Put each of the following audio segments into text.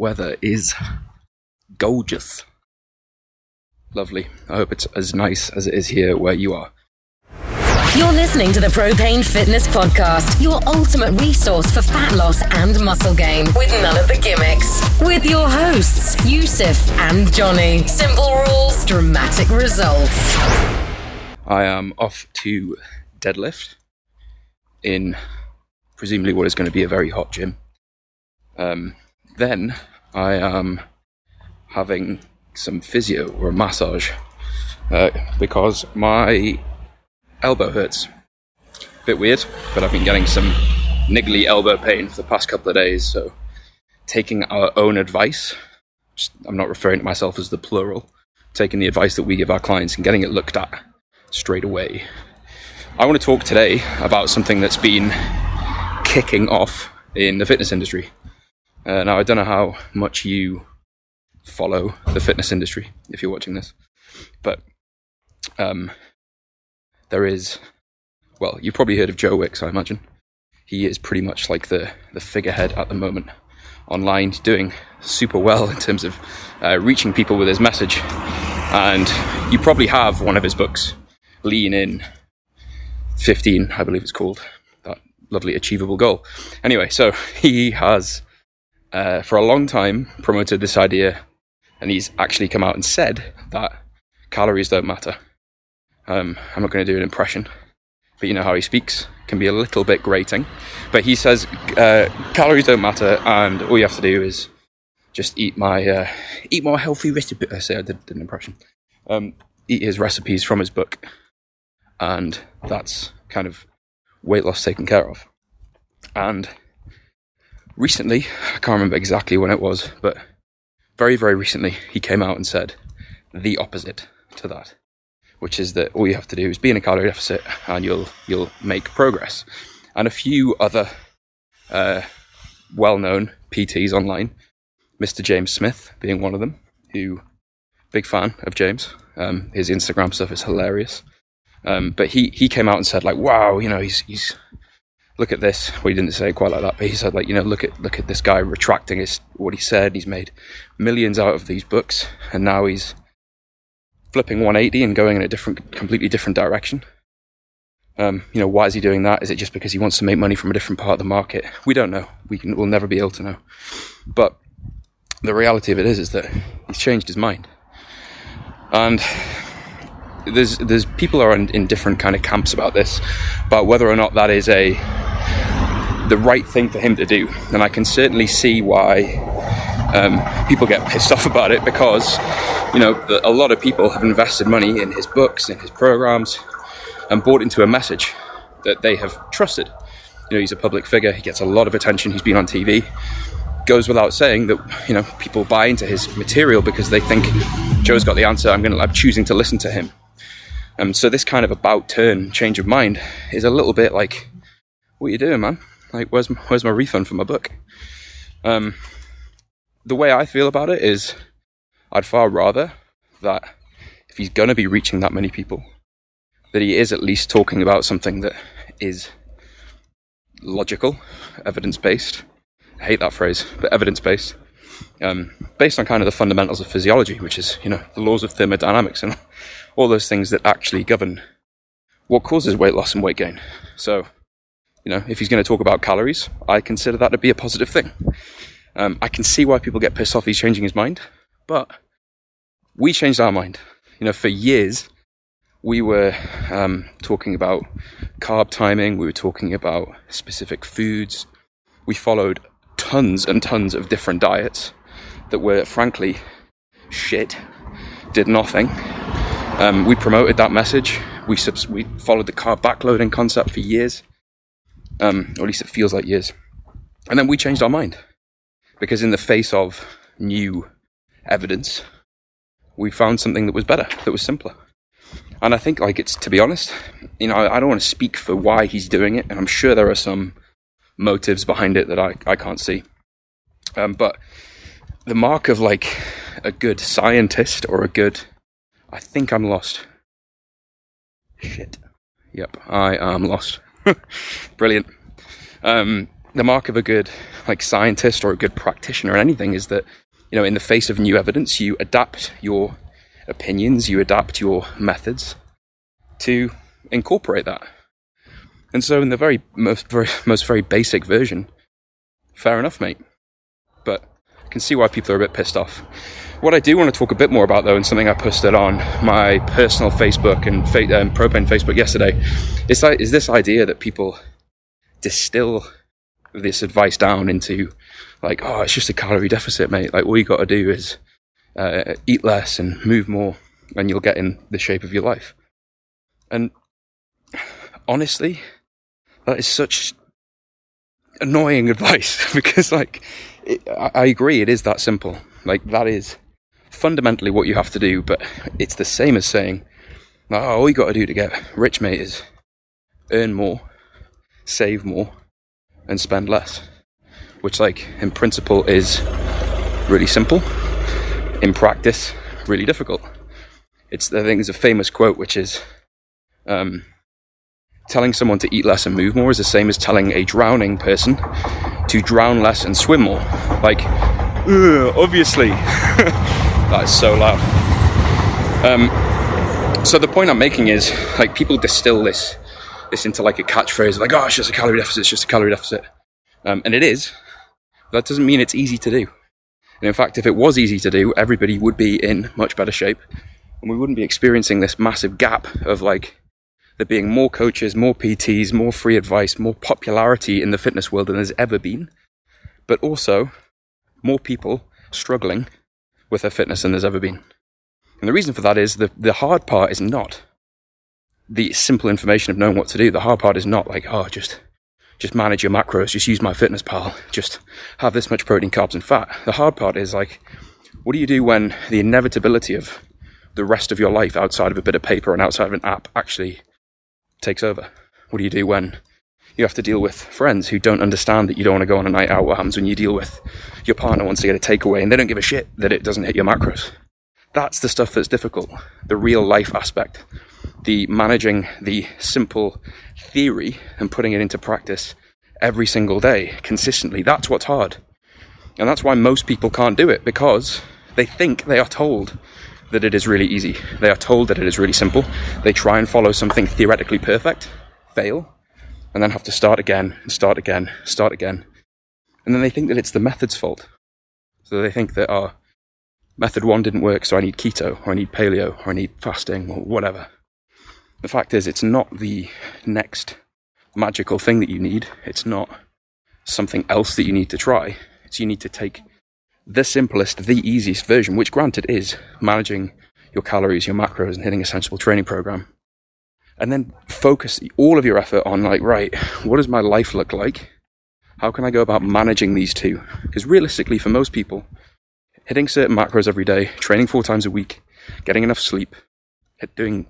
weather is gorgeous. Lovely. I hope it's as nice as it is here where you are. You're listening to the Propane Fitness Podcast, your ultimate resource for fat loss and muscle gain, with none of the gimmicks. With your hosts, Yusuf and Johnny. Simple rules, dramatic results. I am off to deadlift in presumably what is going to be a very hot gym. Um, then I am having some physio or massage uh, because my elbow hurts. Bit weird, but I've been getting some niggly elbow pain for the past couple of days, so taking our own advice, I'm not referring to myself as the plural, taking the advice that we give our clients and getting it looked at straight away. I want to talk today about something that's been kicking off in the fitness industry. Uh, now, I don't know how much you follow the fitness industry if you're watching this, but um, there is, well, you've probably heard of Joe Wicks, I imagine. He is pretty much like the, the figurehead at the moment online, doing super well in terms of uh, reaching people with his message. And you probably have one of his books, Lean In 15, I believe it's called, that lovely achievable goal. Anyway, so he has, uh, for a long time, promoted this idea, and he's actually come out and said that calories don't matter. Um, I'm not going to do an impression, but you know how he speaks can be a little bit grating. But he says uh, calories don't matter, and all you have to do is just eat my uh, eat more healthy recipe. I say I did, did an impression. Um, eat his recipes from his book, and that's kind of weight loss taken care of. And recently, I can't remember exactly when it was, but very very recently, he came out and said the opposite to that which is that all you have to do is be in a calorie deficit and you'll you'll make progress. And a few other uh, well-known PTs online, Mr. James Smith being one of them, who big fan of James. Um, his Instagram stuff is hilarious. Um, but he he came out and said like, wow, you know, he's he's look at this. Well, he didn't say it quite like that, but he said like, you know, look at look at this guy retracting his what he said. He's made millions out of these books, and now he's flipping 180 and going in a different, completely different direction. Um, you know, why is he doing that? Is it just because he wants to make money from a different part of the market? We don't know. We can, we'll never be able to know. But the reality of it is, is that he's changed his mind. And there's, there's people are in, in different kind of camps about this, about whether or not that is a, the right thing for him to do. And I can certainly see why um, people get pissed off about it because, you know, a lot of people have invested money in his books, in his programs, and bought into a message that they have trusted. You know, he's a public figure, he gets a lot of attention, he's been on TV. Goes without saying that, you know, people buy into his material because they think Joe's got the answer, I'm going to, I'm choosing to listen to him. Um, so this kind of about turn, change of mind is a little bit like, what are you doing, man? Like, where's, where's my refund for my book? Um, the way I feel about it is I'd far rather that if he's going to be reaching that many people, that he is at least talking about something that is logical, evidence based. I hate that phrase, but evidence based. Um, based on kind of the fundamentals of physiology, which is, you know, the laws of thermodynamics and all those things that actually govern what causes weight loss and weight gain. So, you know, if he's going to talk about calories, I consider that to be a positive thing. Um, I can see why people get pissed off he's changing his mind, but we changed our mind. You know, for years, we were um, talking about carb timing, we were talking about specific foods. We followed tons and tons of different diets that were, frankly, shit, did nothing. Um, we promoted that message. We, subs- we followed the carb backloading concept for years, um, or at least it feels like years. And then we changed our mind because in the face of new evidence, we found something that was better, that was simpler. And I think, like, it's to be honest, you know, I don't want to speak for why he's doing it, and I'm sure there are some motives behind it that I, I can't see. Um, but the mark of like a good scientist or a good, I think I'm lost. Shit. Yep, I am lost. Brilliant. Um, the mark of a good like scientist or a good practitioner or anything is that you know in the face of new evidence you adapt your opinions you adapt your methods to incorporate that and so in the very most very most very basic version fair enough mate but can see why people are a bit pissed off what I do want to talk a bit more about, though, and something I posted on my personal Facebook and um, Propane Facebook yesterday, is, is this idea that people distill this advice down into like, oh, it's just a calorie deficit, mate. Like, all you got to do is uh, eat less and move more, and you'll get in the shape of your life. And honestly, that is such annoying advice because, like, it, I, agree, it is that simple. Like, that is fundamentally what you have to do, but it's the same as saying, oh, all you got to do to get rich, mate, is earn more, save more, and spend less. Which, like, in principle is really simple. In practice, really difficult. It's, I think, there's a famous quote which is, um, telling someone to eat less and move more is the same as telling a drowning person to drown less and swim more. Like, obviously, that is so loud. Um, so the point I'm making is, like, people distill this this into like a catchphrase, like, oh, it's just a calorie deficit, it's just a calorie deficit. Um, and it is. That doesn't mean it's easy to do. And in fact, if it was easy to do, everybody would be in much better shape. And we wouldn't be experiencing this massive gap of like there being more coaches, more PTs, more free advice, more popularity in the fitness world than there's ever been. But also more people struggling with their fitness than there's ever been. And the reason for that is the, the hard part is not the simple information of knowing what to do. The hard part is not like, oh, just just manage your macros, just use MyFitnessPal, just have this much protein, carbs, and fat. The hard part is like, what do you do when the inevitability of the rest of your life outside of a bit of paper and outside of an app actually takes over? What do you do when you have to deal with friends who don't understand that you don't want to go on a night out? What happens when you deal with your partner wants to get a takeaway and they don't give a shit that it doesn't hit your macros? That's the stuff that's difficult, the real life aspect the managing the simple theory and putting it into practice every single day consistently. That's what's hard. And that's why most people can't do it because they think they are told that it is really easy. They are told that it is really simple. They try and follow something theoretically perfect, fail, and then have to start again, and start again, start again. And then they think that it's the method's fault. So they think that, oh, method one didn't work, so I need keto, or I need paleo, or I need fasting, or whatever. The fact is, it's not the next magical thing that you need. It's not something else that you need to try. It's you need to take the simplest, the easiest version, which granted is managing your calories, your macros, and hitting a sensible training program. And then focus all of your effort on, like, right, what does my life look like? How can I go about managing these two? Because realistically, for most people, hitting certain macros every day, training four times a week, getting enough sleep, doing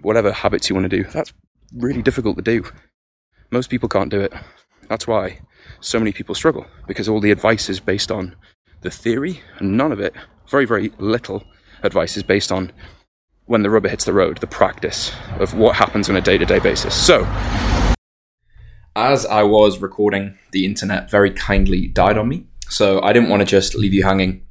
whatever habits you want to do. That's really difficult to do. Most people can't do it. That's why so many people struggle because all the advice is based on the theory and none of it, very, very little advice is based on when the rubber hits the road, the practice of what happens on a day to day basis. So, as I was recording, the internet very kindly died on me. So I didn't want to just leave you hanging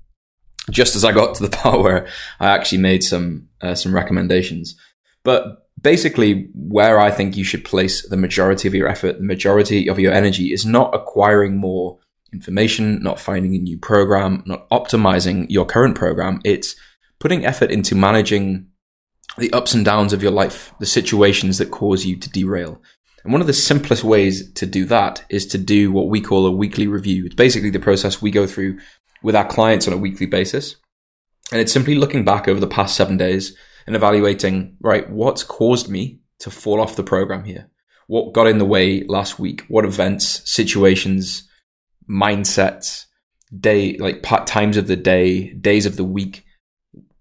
just as I got to the part where I actually made some uh, some recommendations. But basically, where I think you should place the majority of your effort, the majority of your energy is not acquiring more information, not finding a new program, not optimizing your current program. It's putting effort into managing the ups and downs of your life, the situations that cause you to derail. And one of the simplest ways to do that is to do what we call a weekly review. It's basically the process we go through with our clients on a weekly basis. And it's simply looking back over the past seven days and evaluating, right, what's caused me to fall off the program here? What got in the way last week? What events, situations, mindsets, day, like part times of the day, days of the week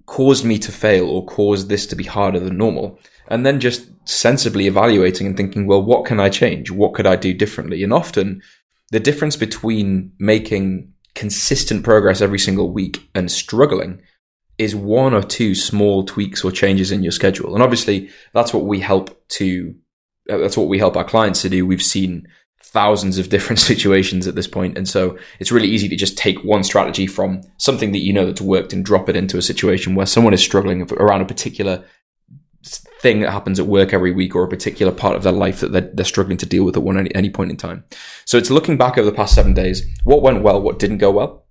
caused me to fail or caused this to be harder than normal? And then just sensibly evaluating and thinking, well, what can I change? What could I do differently? And often the difference between making consistent progress every single week and struggling is one or two small tweaks or changes in your schedule. And obviously, that's what we help to, uh, that's what we help our clients to do. We've seen thousands of different situations at this point, and so it's really easy to just take one strategy from something that you know that's worked and drop it into a situation where someone is struggling around a particular thing that happens at work every week or a particular part of their life that they're, they're struggling to deal with at one any, any point in time. So it's looking back over the past seven days, what went well, what didn't go well,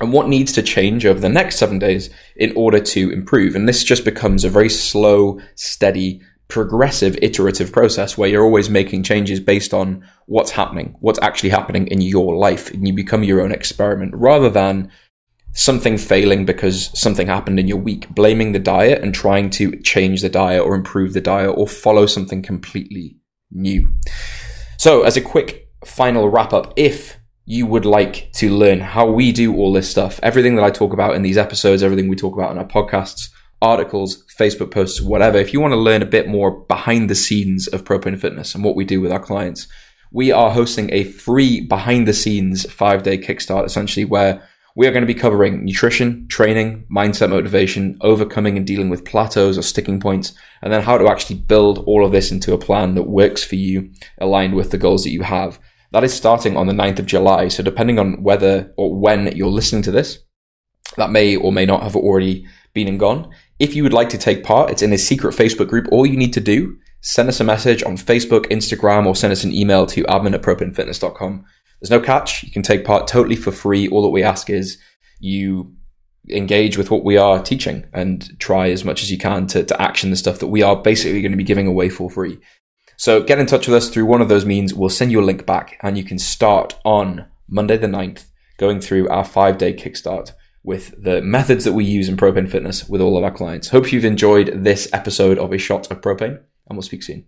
and what needs to change over the next seven days in order to improve. And this just becomes a very slow, steady, progressive, iterative process where you're always making changes based on what's happening, what's actually happening in your life, and you become your own experiment rather than something failing because something happened in your week, blaming the diet and trying to change the diet or improve the diet or follow something completely new. So, as a quick final wrap up, if you would like to learn how we do all this stuff, everything that I talk about in these episodes, everything we talk about in our podcasts, articles, Facebook posts, whatever, if you want to learn a bit more behind the scenes of Propane Fitness and what we do with our clients, we are hosting a free behind the scenes five day kickstart essentially where we are going to be covering nutrition, training, mindset motivation, overcoming and dealing with plateaus or sticking points, and then how to actually build all of this into a plan that works for you, aligned with the goals that you have. That is starting on the 9th of July. So depending on whether or when you're listening to this, that may or may not have already been and gone. If you would like to take part, it's in a secret Facebook group. All you need to do, send us a message on Facebook, Instagram, or send us an email to admin at propanefitness.com. There's no catch. You can take part totally for free. All that we ask is you engage with what we are teaching and try as much as you can to, to action the stuff that we are basically going to be giving away for free. So get in touch with us through one of those means. We'll send you a link back and you can start on Monday the 9th going through our five day kickstart with the methods that we use in propane fitness with all of our clients. Hope you've enjoyed this episode of A Shot of Propane and we'll speak soon.